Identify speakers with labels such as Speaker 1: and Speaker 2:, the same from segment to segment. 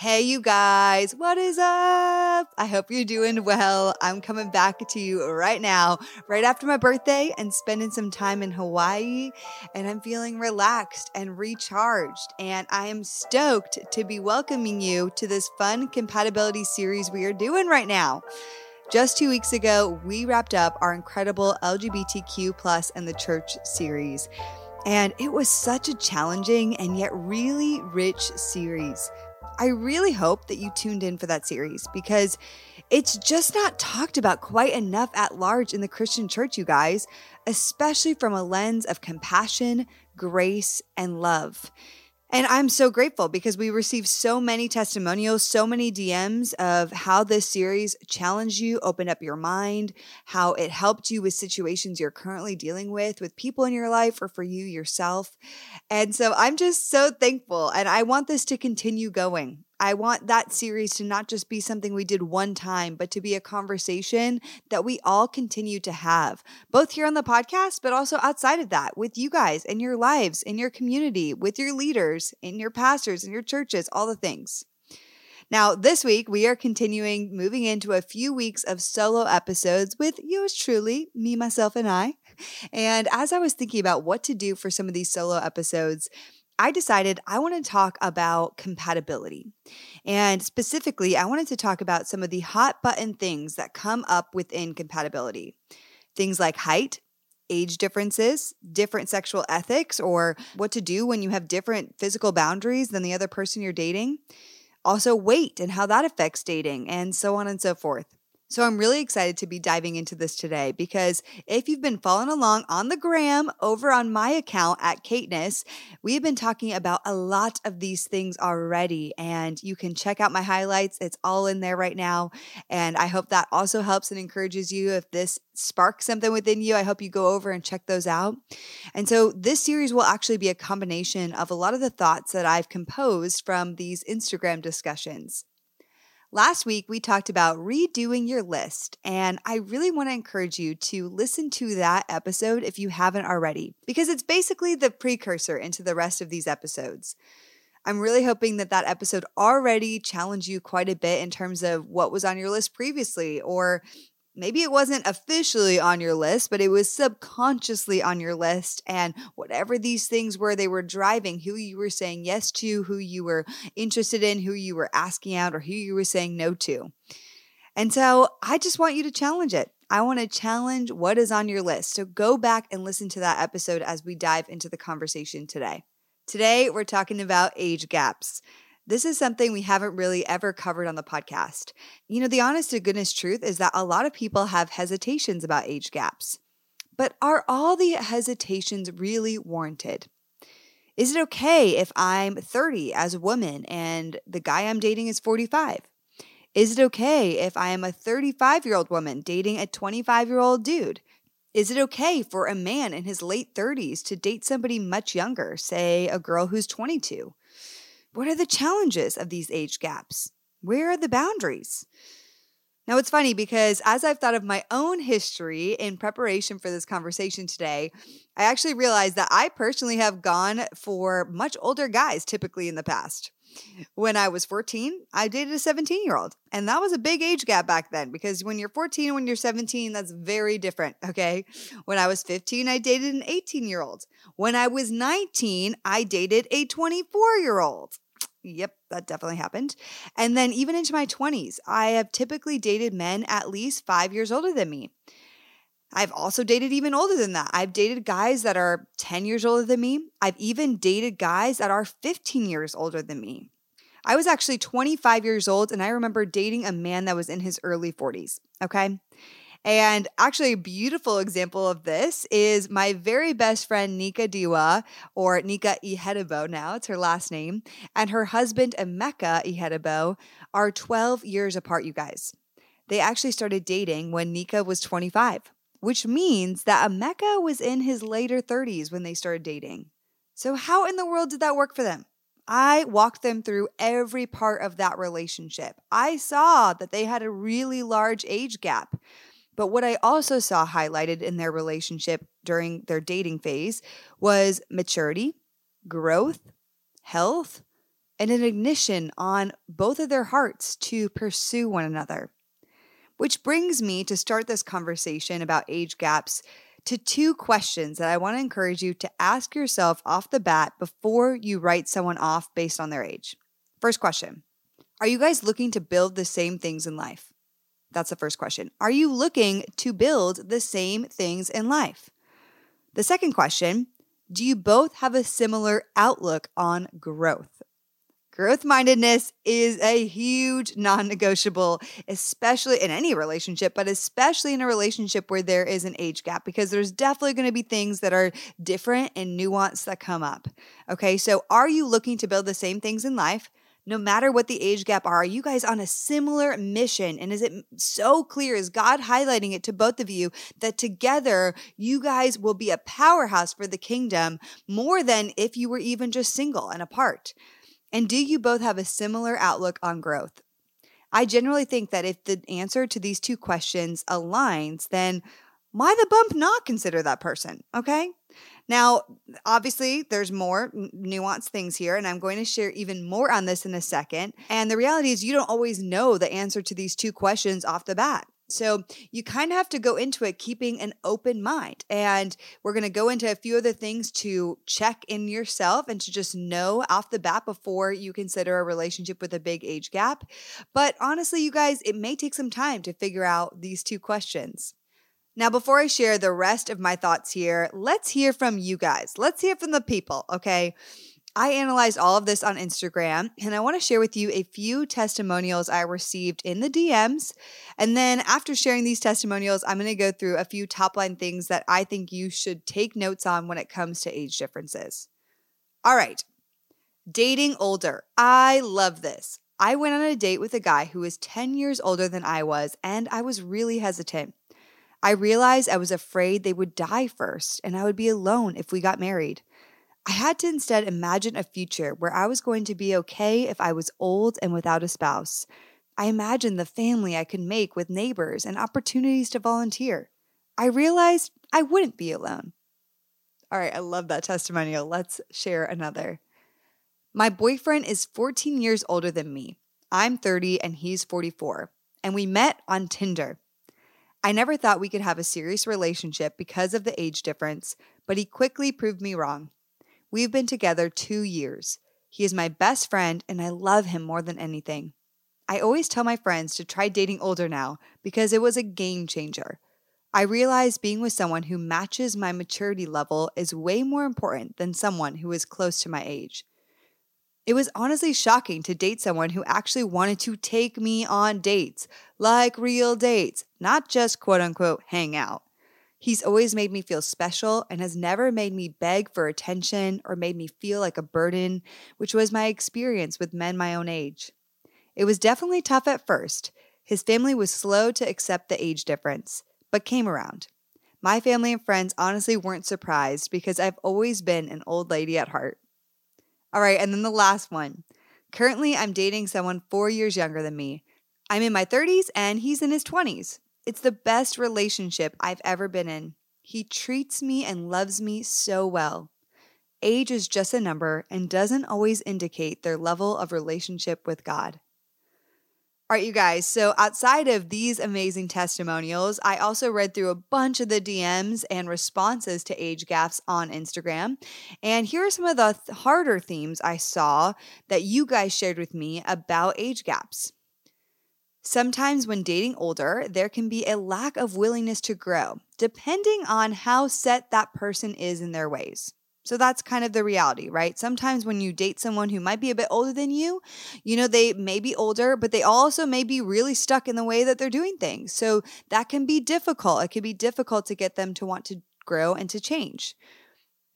Speaker 1: Hey, you guys, what is up? I hope you're doing well. I'm coming back to you right now, right after my birthday, and spending some time in Hawaii. And I'm feeling relaxed and recharged. And I am stoked to be welcoming you to this fun compatibility series we are doing right now. Just two weeks ago, we wrapped up our incredible LGBTQ plus and the church series. And it was such a challenging and yet really rich series. I really hope that you tuned in for that series because it's just not talked about quite enough at large in the Christian church, you guys, especially from a lens of compassion, grace, and love. And I'm so grateful because we received so many testimonials, so many DMs of how this series challenged you, opened up your mind, how it helped you with situations you're currently dealing with, with people in your life, or for you yourself. And so I'm just so thankful. And I want this to continue going. I want that series to not just be something we did one time, but to be a conversation that we all continue to have, both here on the podcast, but also outside of that with you guys in your lives, in your community, with your leaders, in your pastors, in your churches, all the things. Now, this week, we are continuing moving into a few weeks of solo episodes with yours truly, me, myself, and I. And as I was thinking about what to do for some of these solo episodes, I decided I want to talk about compatibility. And specifically, I wanted to talk about some of the hot button things that come up within compatibility. Things like height, age differences, different sexual ethics, or what to do when you have different physical boundaries than the other person you're dating. Also, weight and how that affects dating, and so on and so forth. So I'm really excited to be diving into this today because if you've been following along on the gram over on my account at Kaitness, we've been talking about a lot of these things already. And you can check out my highlights. It's all in there right now. And I hope that also helps and encourages you. If this sparks something within you, I hope you go over and check those out. And so this series will actually be a combination of a lot of the thoughts that I've composed from these Instagram discussions. Last week, we talked about redoing your list, and I really want to encourage you to listen to that episode if you haven't already, because it's basically the precursor into the rest of these episodes. I'm really hoping that that episode already challenged you quite a bit in terms of what was on your list previously, or maybe it wasn't officially on your list, but it was subconsciously on your list. And whatever these things were, they were driving who you were saying yes to, who you were interested in, who you were asking out, or who you were saying no to. And so I just want you to challenge it. I want to challenge what is on your list. So go back and listen to that episode as we dive into the conversation today. Today, we're talking about age gaps. This is something we haven't really ever covered on the podcast. You know, the honest to goodness truth is that a lot of people have hesitations about age gaps. But are all the hesitations really warranted? Is it okay if I'm 30 as a woman and the guy I'm dating is 45? Is it okay if I am a 35 year old woman dating a 25 year old dude? Is it okay for a man in his late 30s to date somebody much younger, say a girl who's 22? What are the challenges of these age gaps? Where are the boundaries? Now, it's funny because as I've thought of my own history in preparation for this conversation today, I actually realized that I personally have gone for much older guys typically in the past. When I was 14, I dated a 17 year old. And that was a big age gap back then because when you're 14 and when you're 17, that's very different. Okay. When I was 15, I dated an 18 year old. When I was 19, I dated a 24 year old. Yep, that definitely happened. And then even into my 20s, I have typically dated men at least five years older than me. I've also dated even older than that. I've dated guys that are 10 years older than me. I've even dated guys that are 15 years older than me. I was actually 25 years old and I remember dating a man that was in his early 40s. Okay. And actually, a beautiful example of this is my very best friend, Nika Diwa, or Nika Ihedebo now, it's her last name, and her husband, Emeka Ihedebo, are 12 years apart, you guys. They actually started dating when Nika was 25, which means that Emeka was in his later 30s when they started dating. So, how in the world did that work for them? I walked them through every part of that relationship. I saw that they had a really large age gap. But what I also saw highlighted in their relationship during their dating phase was maturity, growth, health, and an ignition on both of their hearts to pursue one another. Which brings me to start this conversation about age gaps to two questions that I want to encourage you to ask yourself off the bat before you write someone off based on their age. First question Are you guys looking to build the same things in life? That's the first question. Are you looking to build the same things in life? The second question Do you both have a similar outlook on growth? Growth mindedness is a huge non negotiable, especially in any relationship, but especially in a relationship where there is an age gap, because there's definitely going to be things that are different and nuanced that come up. Okay, so are you looking to build the same things in life? No matter what the age gap are, are you guys on a similar mission? And is it so clear? Is God highlighting it to both of you that together you guys will be a powerhouse for the kingdom more than if you were even just single and apart? And do you both have a similar outlook on growth? I generally think that if the answer to these two questions aligns, then why the bump not consider that person? Okay. Now, obviously, there's more nuanced things here, and I'm going to share even more on this in a second. And the reality is, you don't always know the answer to these two questions off the bat. So you kind of have to go into it keeping an open mind. And we're going to go into a few other things to check in yourself and to just know off the bat before you consider a relationship with a big age gap. But honestly, you guys, it may take some time to figure out these two questions. Now, before I share the rest of my thoughts here, let's hear from you guys. Let's hear from the people, okay? I analyzed all of this on Instagram and I want to share with you a few testimonials I received in the DMs. And then after sharing these testimonials, I'm going to go through a few top line things that I think you should take notes on when it comes to age differences. All right, dating older. I love this. I went on a date with a guy who was 10 years older than I was, and I was really hesitant. I realized I was afraid they would die first and I would be alone if we got married. I had to instead imagine a future where I was going to be okay if I was old and without a spouse. I imagined the family I could make with neighbors and opportunities to volunteer. I realized I wouldn't be alone. All right, I love that testimonial. Let's share another. My boyfriend is 14 years older than me. I'm 30 and he's 44, and we met on Tinder. I never thought we could have a serious relationship because of the age difference, but he quickly proved me wrong. We've been together two years. He is my best friend, and I love him more than anything. I always tell my friends to try dating older now because it was a game changer. I realize being with someone who matches my maturity level is way more important than someone who is close to my age. It was honestly shocking to date someone who actually wanted to take me on dates, like real dates, not just quote unquote hang out. He's always made me feel special and has never made me beg for attention or made me feel like a burden, which was my experience with men my own age. It was definitely tough at first. His family was slow to accept the age difference, but came around. My family and friends honestly weren't surprised because I've always been an old lady at heart. All right, and then the last one. Currently, I'm dating someone four years younger than me. I'm in my 30s and he's in his 20s. It's the best relationship I've ever been in. He treats me and loves me so well. Age is just a number and doesn't always indicate their level of relationship with God. All right, you guys. So, outside of these amazing testimonials, I also read through a bunch of the DMs and responses to age gaps on Instagram. And here are some of the harder themes I saw that you guys shared with me about age gaps. Sometimes, when dating older, there can be a lack of willingness to grow, depending on how set that person is in their ways. So that's kind of the reality, right? Sometimes when you date someone who might be a bit older than you, you know, they may be older, but they also may be really stuck in the way that they're doing things. So that can be difficult. It can be difficult to get them to want to grow and to change.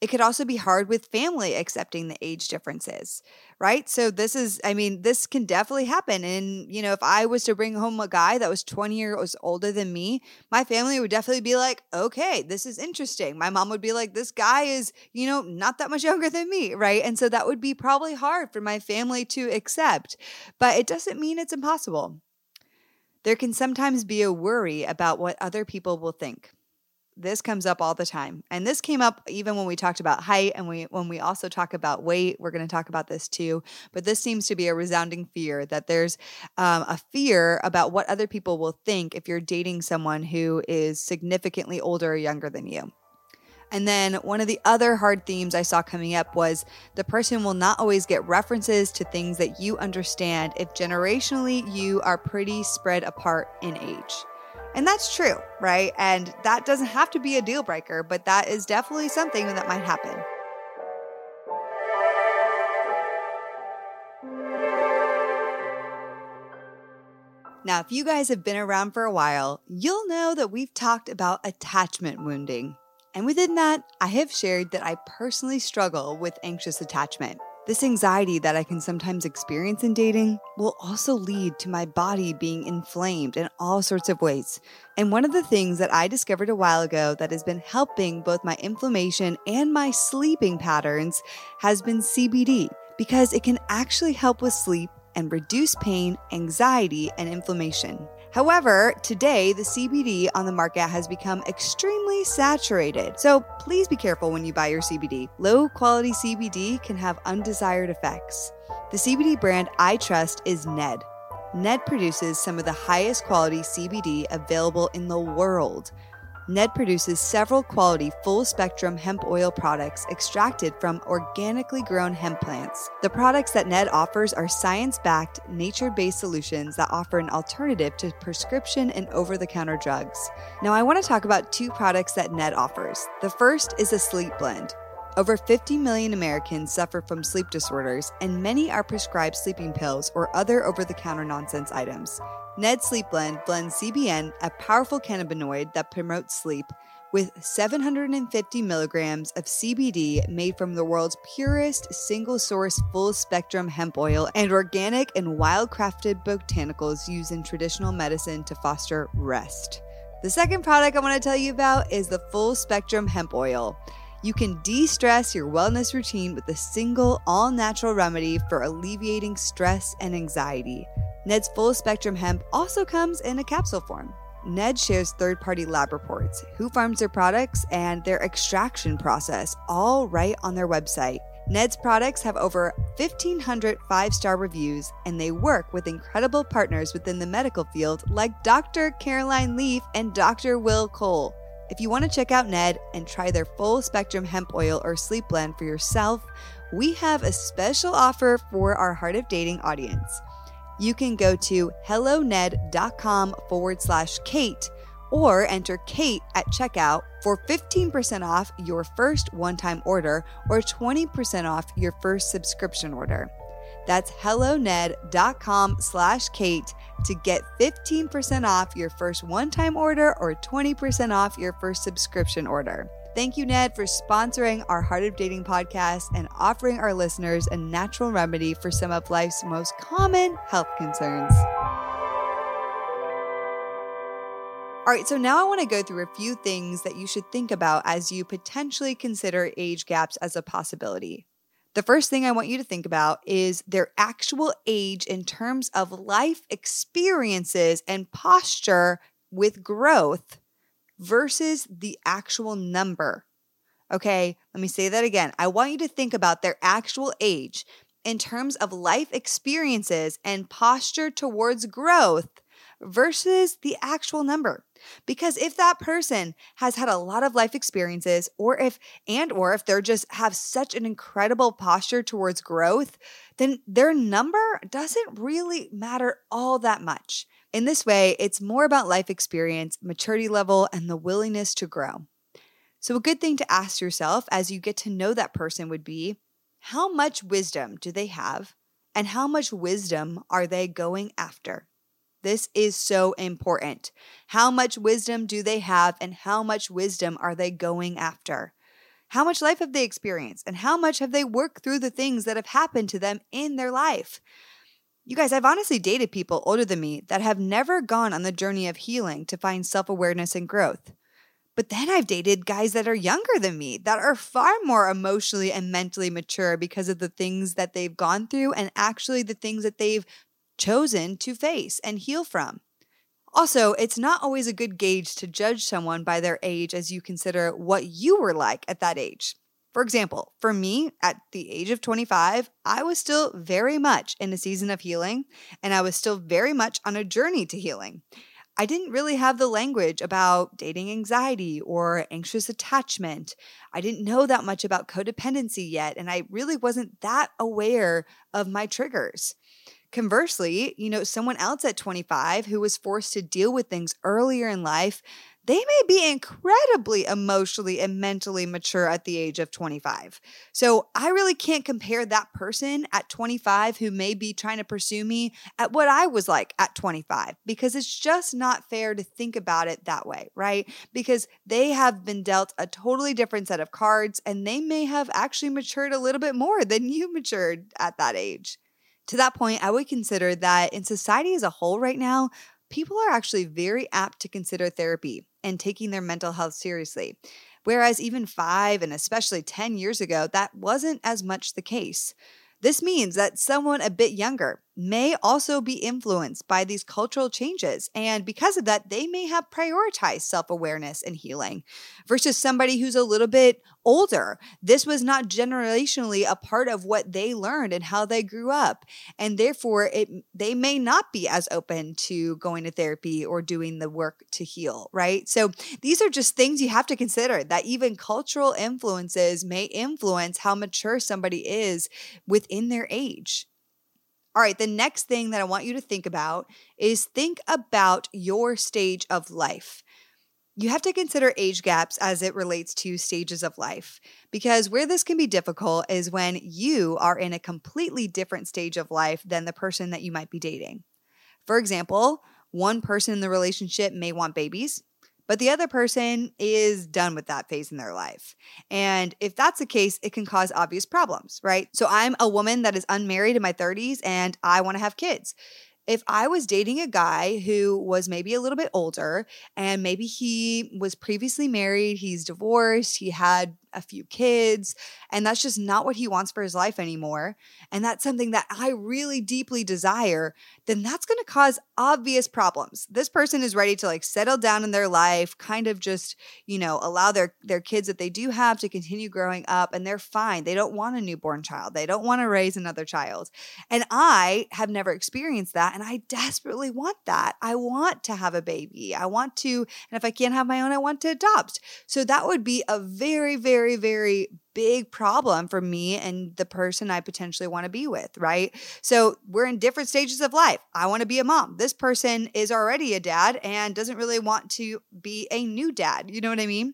Speaker 1: It could also be hard with family accepting the age differences, right? So this is, I mean, this can definitely happen. And, you know, if I was to bring home a guy that was 20 years older than me, my family would definitely be like, okay, this is interesting. My mom would be like, this guy is, you know, not that much younger than me, right? And so that would be probably hard for my family to accept, but it doesn't mean it's impossible. There can sometimes be a worry about what other people will think. This comes up all the time. And this came up even when we talked about height and we when we also talk about weight. We're going to talk about this too. But this seems to be a resounding fear that there's um, a fear about what other people will think if you're dating someone who is significantly older or younger than you. And then one of the other hard themes I saw coming up was the person will not always get references to things that you understand if generationally you are pretty spread apart in age. And that's true, right? And that doesn't have to be a deal breaker, but that is definitely something that might happen. Now, if you guys have been around for a while, you'll know that we've talked about attachment wounding. And within that, I have shared that I personally struggle with anxious attachment. This anxiety that I can sometimes experience in dating will also lead to my body being inflamed in all sorts of ways. And one of the things that I discovered a while ago that has been helping both my inflammation and my sleeping patterns has been CBD because it can actually help with sleep and reduce pain, anxiety, and inflammation. However, today the CBD on the market has become extremely saturated. So please be careful when you buy your CBD. Low quality CBD can have undesired effects. The CBD brand I trust is Ned. Ned produces some of the highest quality CBD available in the world. Ned produces several quality full spectrum hemp oil products extracted from organically grown hemp plants. The products that Ned offers are science backed, nature based solutions that offer an alternative to prescription and over the counter drugs. Now, I want to talk about two products that Ned offers. The first is a sleep blend. Over 50 million Americans suffer from sleep disorders, and many are prescribed sleeping pills or other over the counter nonsense items. Ned Sleep Blend blends CBN, a powerful cannabinoid that promotes sleep, with 750 milligrams of CBD made from the world's purest single source full spectrum hemp oil and organic and wild crafted botanicals used in traditional medicine to foster rest. The second product I want to tell you about is the full spectrum hemp oil. You can de stress your wellness routine with a single, all natural remedy for alleviating stress and anxiety. Ned's full spectrum hemp also comes in a capsule form. Ned shares third party lab reports, who farms their products, and their extraction process, all right on their website. Ned's products have over 1,500 five star reviews, and they work with incredible partners within the medical field like Dr. Caroline Leaf and Dr. Will Cole. If you want to check out Ned and try their full spectrum hemp oil or sleep blend for yourself, we have a special offer for our Heart of Dating audience. You can go to helloned.com forward slash Kait or enter Kait at checkout for 15% off your first one time order or 20% off your first subscription order. That's helloned.com slash Kait to get 15% off your first one time order or 20% off your first subscription order. Thank you, Ned, for sponsoring our Heart of Dating podcast and offering our listeners a natural remedy for some of life's most common health concerns. All right, so now I want to go through a few things that you should think about as you potentially consider age gaps as a possibility. The first thing I want you to think about is their actual age in terms of life experiences and posture with growth versus the actual number. Okay, let me say that again. I want you to think about their actual age in terms of life experiences and posture towards growth versus the actual number. Because if that person has had a lot of life experiences or if and or if they're just have such an incredible posture towards growth, then their number doesn't really matter all that much. In this way, it's more about life experience, maturity level, and the willingness to grow. So, a good thing to ask yourself as you get to know that person would be how much wisdom do they have, and how much wisdom are they going after? This is so important. How much wisdom do they have, and how much wisdom are they going after? How much life have they experienced, and how much have they worked through the things that have happened to them in their life? You guys, I've honestly dated people older than me that have never gone on the journey of healing to find self awareness and growth. But then I've dated guys that are younger than me that are far more emotionally and mentally mature because of the things that they've gone through and actually the things that they've chosen to face and heal from. Also, it's not always a good gauge to judge someone by their age as you consider what you were like at that age. For example, for me, at the age of 25, I was still very much in a season of healing, and I was still very much on a journey to healing. I didn't really have the language about dating anxiety or anxious attachment. I didn't know that much about codependency yet, and I really wasn't that aware of my triggers. Conversely, you know, someone else at 25 who was forced to deal with things earlier in life, they may be incredibly emotionally and mentally mature at the age of 25. So I really can't compare that person at 25 who may be trying to pursue me at what I was like at 25 because it's just not fair to think about it that way, right? Because they have been dealt a totally different set of cards and they may have actually matured a little bit more than you matured at that age. To that point, I would consider that in society as a whole right now, people are actually very apt to consider therapy and taking their mental health seriously. Whereas even five and especially 10 years ago, that wasn't as much the case. This means that someone a bit younger may also be influenced by these cultural changes. And because of that, they may have prioritized self awareness and healing versus somebody who's a little bit older. This was not generationally a part of what they learned and how they grew up. And therefore, it, they may not be as open to going to therapy or doing the work to heal, right? So these are just things you have to consider that even cultural influences may influence how mature somebody is within their age. All right, the next thing that I want you to think about is think about your stage of life. You have to consider age gaps as it relates to stages of life because where this can be difficult is when you are in a completely different stage of life than the person that you might be dating. For example, one person in the relationship may want babies, but the other person is done with that phase in their life. And if that's the case, it can cause obvious problems, right? So I'm a woman that is unmarried in my 30s and I want to have kids if I was dating a guy who was maybe a little bit older and maybe he was previously married, he's divorced, he had a few kids, and that's just not what he wants for his life anymore, and that's something that I really deeply desire, then that's going to cause obvious problems. This person is ready to like settle down in their life, kind of just, you know, allow their their kids that they do have to continue growing up and they're fine. They don't want a newborn child. They don't want to raise another child. And I have never experienced that and I desperately want that. I want to have a baby. I want to and if I can't have my own, I want to adopt. So that would be a very very very, very big problem for me and the person I potentially want to be with, right? So we're in different stages of life. I want to be a mom. This person is already a dad and doesn't really want to be a new dad. You know what I mean?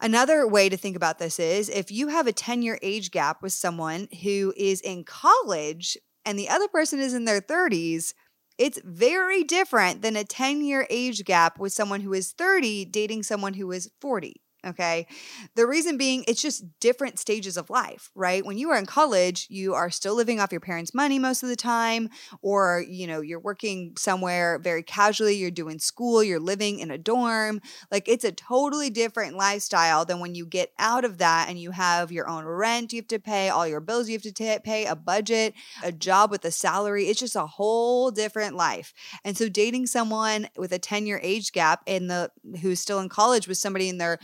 Speaker 1: Another way to think about this is if you have a 10 year age gap with someone who is in college and the other person is in their 30s, it's very different than a 10 year age gap with someone who is 30 dating someone who is 40. Okay. The reason being, it's just different stages of life, right? When you are in college, you are still living off your parents' money most of the time, or, you know, you're working somewhere very casually, you're doing school, you're living in a dorm. Like it's a totally different lifestyle than when you get out of that and you have your own rent you have to pay, all your bills you have to t- pay, a budget, a job with a salary. It's just a whole different life. And so dating someone with a 10 year age gap in the who's still in college with somebody in their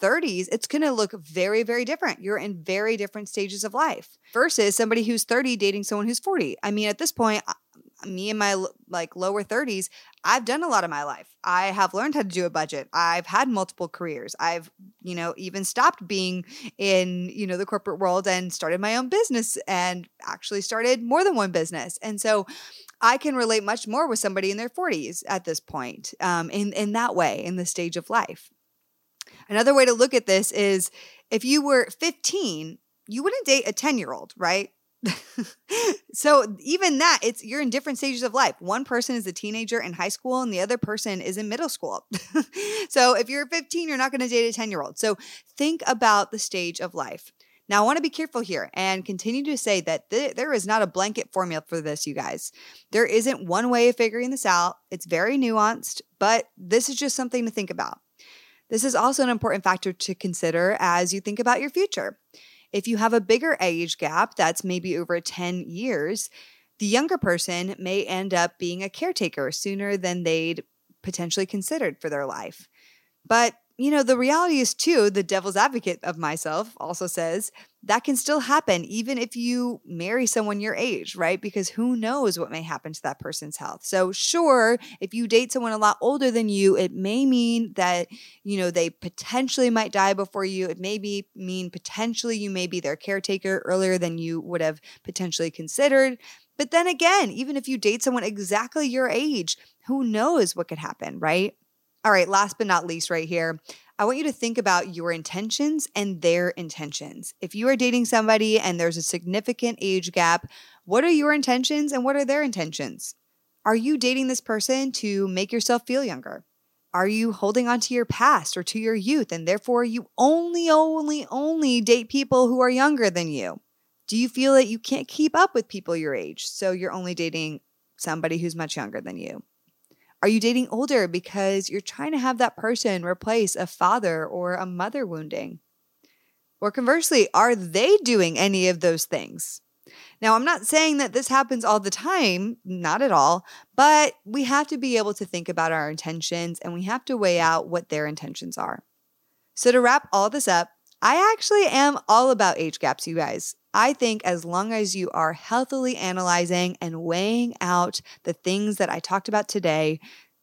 Speaker 1: 30s, it's going to look very, very different. You're in very different stages of life versus somebody who's 30 dating someone who's 40. I mean, at this point, me in my like lower 30s i've done a lot of my life. I have learned how to do a budget. I've had multiple careers. I've you know even stopped being in you know the corporate world and started my own business and actually started more than one business. And so i can relate much more with somebody in their 40s at this point um, in in that way in the stage of life Another way to look at this is if you were 15, you wouldn't date a 10 year old, right? so even that it's you're in different stages of life. One person is a teenager in high school and the other person is in middle school. So if you're 15 you're not going to date a 10 year old so think about the stage of life. Now i want to be careful here and continue to say that th- there is not a blanket formula for this you guys. There isn't one way of figuring this out. It's very nuanced but this is just something to think about this is also an important factor to consider as you think about your future. If you have a bigger age gap that's maybe over 10 years, The younger person may end up being a caretaker sooner than they'd potentially considered for their life. But you know, the reality is too, the devil's advocate of myself also says that can still happen even if you marry someone your age, right? Because who knows what may happen to that person's health. So, sure, if you date someone a lot older than you, it may mean that, you know, they potentially might die before you. It may be mean potentially you may be their caretaker earlier than you would have potentially considered. But then again, even if you date someone exactly your age, who knows what could happen, right? All right, last but not least, right here, I want you to think about your intentions and their intentions. If you are dating somebody and there's a significant age gap, what are your intentions and what are their intentions? Are you dating this person to make yourself feel younger? Are you holding on to your past or to your youth and therefore you only, only, only date people who are younger than you? Do you feel that you can't keep up with people your age, so you're only dating somebody who's much younger than you? Are you dating older because you're trying to have that person replace a father or a mother wounding? Or conversely, are they doing any of those things? Now, I'm not saying that this happens all the time, not at all, but we have to be able to think about our intentions and we have to weigh out what their intentions are. So, to wrap all this up, I actually am all about age gaps, you guys. I think as long as you are healthily analyzing and weighing out the things that I talked about today,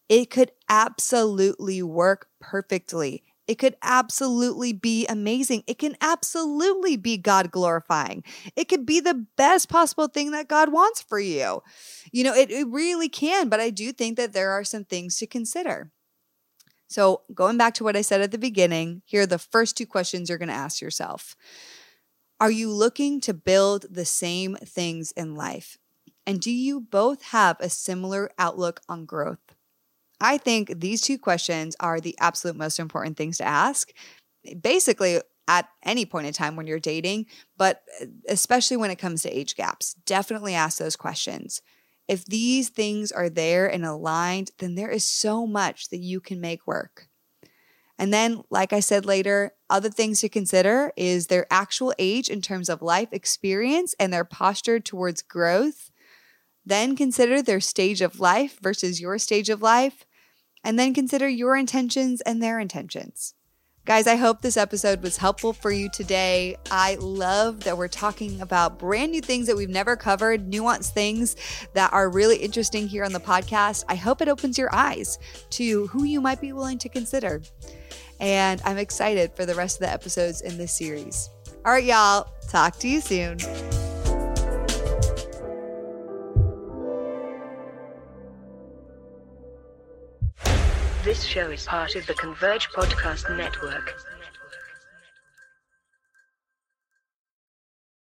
Speaker 1: it could absolutely work perfectly. It could absolutely be amazing. It can absolutely be God glorifying. It could be the best possible thing that God wants for you. You know, it, it really can, but I do think that there are some things to consider. So, going back to what I said at the beginning, here are the first two questions you're going to ask yourself. Are you looking to build the same things in life? And do you both have a similar outlook on growth? I think these two questions are the absolute most important things to ask. Basically, at any point in time when you're dating, but uh, especially when it comes to age gaps, definitely ask those questions. If these things are there and aligned, then there is so much that you can make work. And then, like I said later, other things to consider is their actual age in terms of life experience and their posture towards growth. Then consider their stage of life versus your stage of life. And then consider your intentions and their intentions. Guys, I hope this episode was helpful for you today. I love that we're talking about brand new things that we've never covered, nuanced things that are really interesting here on the podcast. I hope it opens your eyes to who you might be willing to consider. And I'm excited for the rest of the episodes in this series. All right, y'all, talk to you soon.
Speaker 2: This show is part of the Converge Podcast Network.